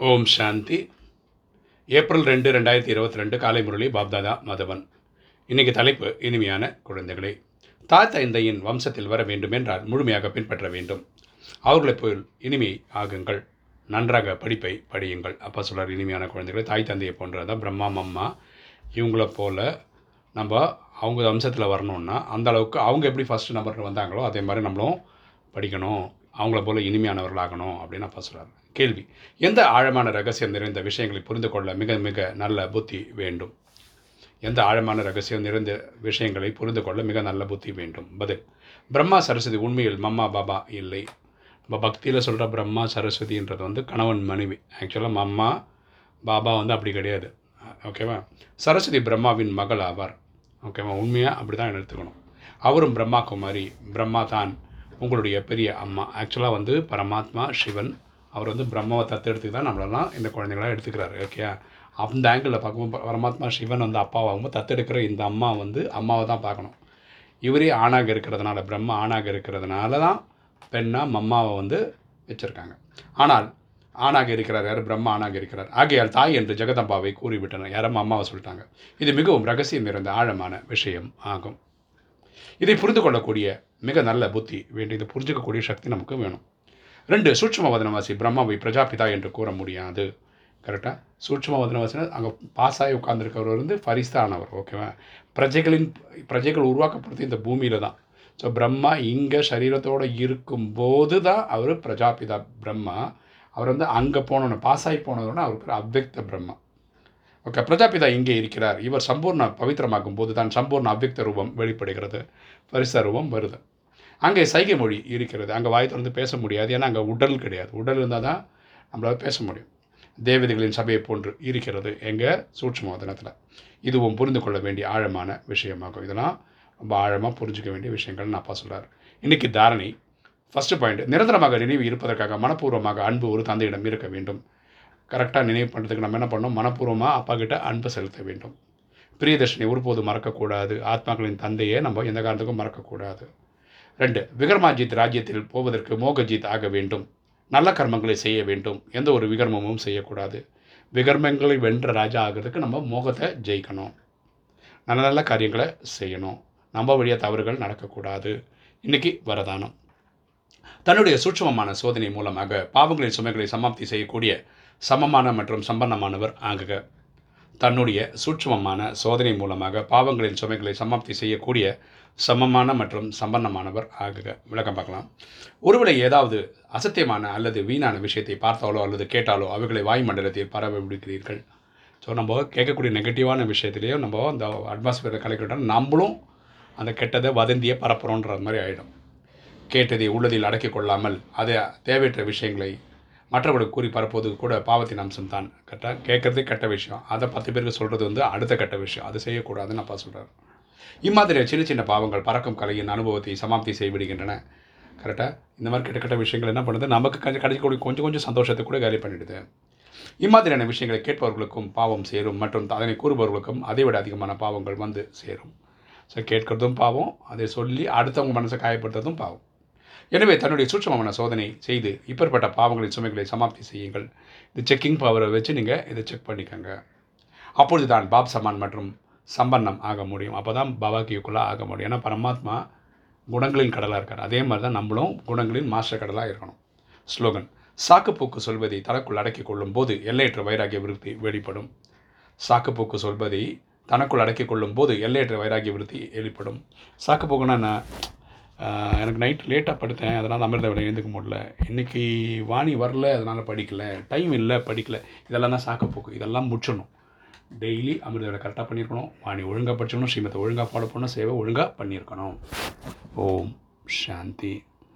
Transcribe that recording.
ஓம் சாந்தி. April ரெண்டு ரெண்டாயிரத்தி இருபத்தி ரெண்டு காலை முரளி பாப்தாதா மதவன். இன்னைக்கு தலைப்பு இனிமையான குழந்தைகளே. தாய் தந்தையின் வம்சத்தில் வர வேண்டும் என்றால் முழுமையாக பின்பற்ற வேண்டும். அவர்களைப் போல் இனிமை ஆகுங்கள். நன்றாக படிப்பை படியுங்கள். அப்பா சொல்கிறார் இனிமையான குழந்தைகளை தாய் தந்தையை போன்றதான் பிரம்மா மம்மா. இவங்கள போல் நம்ம அவங்க வம்சத்தில் வரணுன்னா அந்த அளவுக்கு அவங்க எப்படி ஃபஸ்ட்டு நம்பர் வந்தாங்களோ அதே மாதிரி நம்மளும் படிக்கணும். அவங்கள போல இனிமையானவர்களாகணும் அப்படின்னு அப்பா சொல்கிறார் கேள்வி எந்த ஆழமான ரகசியம் நிறைந்த விஷயங்களை புரிந்து கொள்ள மிக மிக நல்ல புத்தி வேண்டும்? எந்த ஆழமான ரகசியம் நிறைந்த விஷயங்களை புரிந்து கொள்ள மிக நல்ல புத்தி வேண்டும்? பதில் பிரம்மா சரஸ்வதி உண்மையில் மம்மா பாபா இல்லை. நம்ம பக்தியில் சொல்கிற பிரம்மா சரஸ்வதின்றது வந்து கணவன் மனைவி. ஆக்சுவலாக மம்மா பாபா வந்து அப்படி கிடையாது. ஓகேவா சரஸ்வதி பிரம்மாவின் மகள் ஆவார். ஓகேவா உண்மையாக அப்படி தான் எடுத்துக்கணும். அவரும் பிரம்மா குமாரி பிரம்மா தான். உங்களுடைய பெரிய அம்மா. ஆக்சுவலாக வந்து பரமாத்மா சிவன் அவர் வந்து பிரம்மாவை தத்தெடுத்து தான் நம்மளெல்லாம் இந்த குழந்தைங்களாம் எடுத்துக்கிறாரு ஓகே அந்த ஆங்கிளில் பார்க்கும்போது பரமாத்மா சிவன் வந்து அப்பாவாகும்போது தத்தெடுக்கிற இந்த அம்மா வந்து அம்மாவை தான் பார்க்கணும். இவரே ஆணாக இருக்கிறதுனால பிரம்மா ஆணாக இருக்கிறதுனால தான் பெண்ணாக மம்மாவை வந்து வச்சுருக்காங்க. ஆனால் ஆணாக இருக்கிறார் யார்? பிரம்மா ஆணாக இருக்கிறார். ஆகையால் தாய் என்று ஜெகதம்பாவை கூறிவிட்டனர் யாரும் அம்மாவை சொல்லிட்டாங்க. இது மிகவும் ரகசியம் இருந்த ஆழமான விஷயம் ஆகும். இதை புரிந்து கொள்ளக்கூடிய மிக நல்ல புத்தி வேண்டிய இதை புரிஞ்சுக்கக்கூடிய சக்தி நமக்கு வேணும். ரெண்டு சூட்சும வதனவாசி பிரம்மாவை பிரஜாபிதா என்று கூற முடியாது. கரெக்டாக சூட்சும வதனவாசினா அங்கே பாஸாகி உட்கார்ந்துருக்கவர் வந்து ஃபரிஸ்தானவர் ஓகேவா பிரஜைகளின் பிரஜைகள் உருவாக்கப்படுத்தி இந்த பூமியில் தான். ஸோ பிரம்மா இங்கே சரீரத்தோடு இருக்கும்போது தான் அவர் பிரஜாபிதா பிரம்மா. அவர் வந்து அங்கே போனோன்னு பாஸாகி போனதோட அவர் பேர் அவ்வக்த பிரம்மா. ஓகே பிரஜாபிதா இங்கே இருக்கிறார். இவர் சம்பூர்ண பவித்திரமாக்கும் போது தான் சம்பூர்ண அவ்வக்த ரூபம் வெளிப்படுகிறது. பரிச ரூபம் வருது. அங்கே சைகை மொழி இருக்கிறது. அங்கே வாய் திறந்து பேச முடியாது. ஏன்னா அங்கே உடல் கிடையாது. உடல் இருந்தால் தான் நம்மளால் பேச முடியும். தேவதைகளின் சபையை போன்று இருக்கிறது எங்கள் சூட்சமோதனத்தில் இதுவும் புரிந்து கொள்ள வேண்டிய ஆழமான விஷயமாகும். இதெல்லாம் ரொம்ப ஆழமாக புரிஞ்சிக்க வேண்டிய விஷயங்கள்னு நான் அப்பா சொல்கிறார் இன்றைக்கி தாரணை ஃபஸ்ட்டு பாயிண்ட் நிரந்தரமாக நினைவு இருப்பதற்காக மனப்பூர்வமாக அன்பு ஒரு தந்தையிடம் இருக்க வேண்டும். கரெக்டாக நினைவு பண்ணுறதுக்கு நம்ம என்ன பண்ணோம் மனப்பூர்வமாக அப்பா கிட்ட அன்பு செலுத்த வேண்டும். பிரியதர்ஷினி ஒருபோது மறக்கக்கூடாது. ஆத்மாக்களின் தந்தையை நம்ம எந்த காரணத்துக்கும் மறக்கக்கூடாது. ரெண்டு விகர்மாஜித் ராஜ்யத்தில் போவதற்கு மோகஜித் ஆக வேண்டும். நல்ல கர்மங்களை செய்ய வேண்டும். எந்த ஒரு விகர்மமும் செய்யக்கூடாது. விகர்மங்களை வென்ற ராஜா ஆகிறதுக்கு நம்ம மோகத்தை ஜெயிக்கணும். நல்ல நல்ல காரியங்களை செய்யணும். நம்ம வழியாக தவறுகள் நடக்கக்கூடாது. இன்றைக்கி வரதானம். தன்னுடைய சூட்சமமான சோதனை மூலமாக பாவங்களின் சுமைகளை சமாப்தி செய்யக்கூடிய சமமான மற்றும் சம்பன்னமானவர் ஆகுக. தன்னுடைய சூட்சமமான சோதனை மூலமாக பாவங்களின் சுமைகளை சமாப்தி செய்யக்கூடிய சமமான மற்றும் சம்பன்னமானவர் ஆகுக. விளக்கம் பார்க்கலாம். ஒருவேளை ஏதாவது அசத்தியமான அல்லது வீணான விஷயத்தை பார்த்தாலோ அல்லது கேட்டாலோ அவைகளை வாயுமண்டலத்தில் பரவ விடுக்கிறீர்கள் ஸோ நம்ம கேட்கக்கூடிய நெகட்டிவான விஷயத்திலேயோ நம்ம அந்த அட்மாஸ்பியரை கலைக்கிட்டோம் நம்மளும் அந்த கெட்டதை வதந்தியை பரப்புகிறோன்ற மாதிரி ஆகிடும் கேட்டதை உள்ளதில் அடக்கிக் கொள்ளாமல் அதை தேவையற்ற விஷயங்களை மற்றவர்களுக்கு கூறி பரப்புவது கூட பாவத்தின் அம்சம் தான் கரெக்டாக கேட்குறதே கெட்ட விஷயம். அதை பத்து பேருக்கு சொல்கிறது வந்து அடுத்த கெட்ட விஷயம். அதை செய்யக்கூடாதுன்னு அப்பா சொல்கிறார் இம்மாதிரி சின்ன சின்ன பாவங்கள் பறக்கும் கலையின் அனுபவத்தை சமாப்தி செய்விடுகின்றன. கரெக்டாக இந்த மாதிரி கெட்ட கெட்ட விஷயங்கள் என்ன பண்ணுது? நமக்கு கொஞ்சம் கிடைக்கக்கூடிய கொஞ்சம் கொஞ்சம் சந்தோஷத்தை கூட காலி பண்ணிடுது. இம்மாதிரியான விஷயங்களை கேட்பவர்களுக்கும் பாவம் சேரும். மற்றும் அதனை கூறுபவர்களுக்கும் அதை விட அதிகமான பாவங்கள் வந்து சேரும். ஸோ கேட்கறதும் பாவம் அதை சொல்லி அடுத்தவங்க மனசை காயப்படுத்துறதும் பாவம். எனவே தன்னுடைய சூட்சமமான சோதனை செய்து இப்பேற்பட்ட பாவங்களின் சுமைகளை சமாப்தி செய்யுங்கள். இந்த செக்கிங் பவரை வச்சு நீங்கள் இதை செக் பண்ணிக்கோங்க. அப்பொழுது தான் பாப் சமான் மற்றும் சம்பன்னம் ஆக முடியும். அப்போ தான் பவாக்கியுக்குள்ளே ஆக முடியும். ஏன்னா பரமாத்மா குணங்களின் கடலாக இருக்கார். அதே மாதிரி தான் நம்மளும் குணங்களின் மாஸ்டர் கடலாக இருக்கணும். ஸ்லோகன் சாக்குப்போக்கு சொல்வதை தனக்குள் அடக்கிக் கொள்ளும் போது எல்லையற்ற வைராகிய விருத்தி வெளிப்படும். சாக்குப்போக்கு சொல்வதை தனக்குள் அடக்கிக் கொள்ளும் போது எல்லையற்ற வைராகிய விருத்தி வெளிப்படும். சாக்குப்போக்குன்னா நான் எனக்கு நைட் லேட்டாக படுத்தேன். அதனால் அமிர்த விட எழுந்துக்க முடியல. இன்றைக்கி வாணி வரல அதனால் படிக்கல. டைம் இல்லை படிக்கல. இதெல்லாம் தான் சாக்கப்போக்கு இதெல்லாம் முடிச்சிடணும். டெய்லி அமிர்த விட கரெக்டாக பண்ணியிருக்கணும். வாணி ஒழுங்காக படிச்சிடணும் ஸ்ரீமத்தை ஒழுங்காக ஃபாலோ பண்ணணும். சேவை ஒழுங்காக பண்ணியிருக்கணும். ஓம் சாந்தி.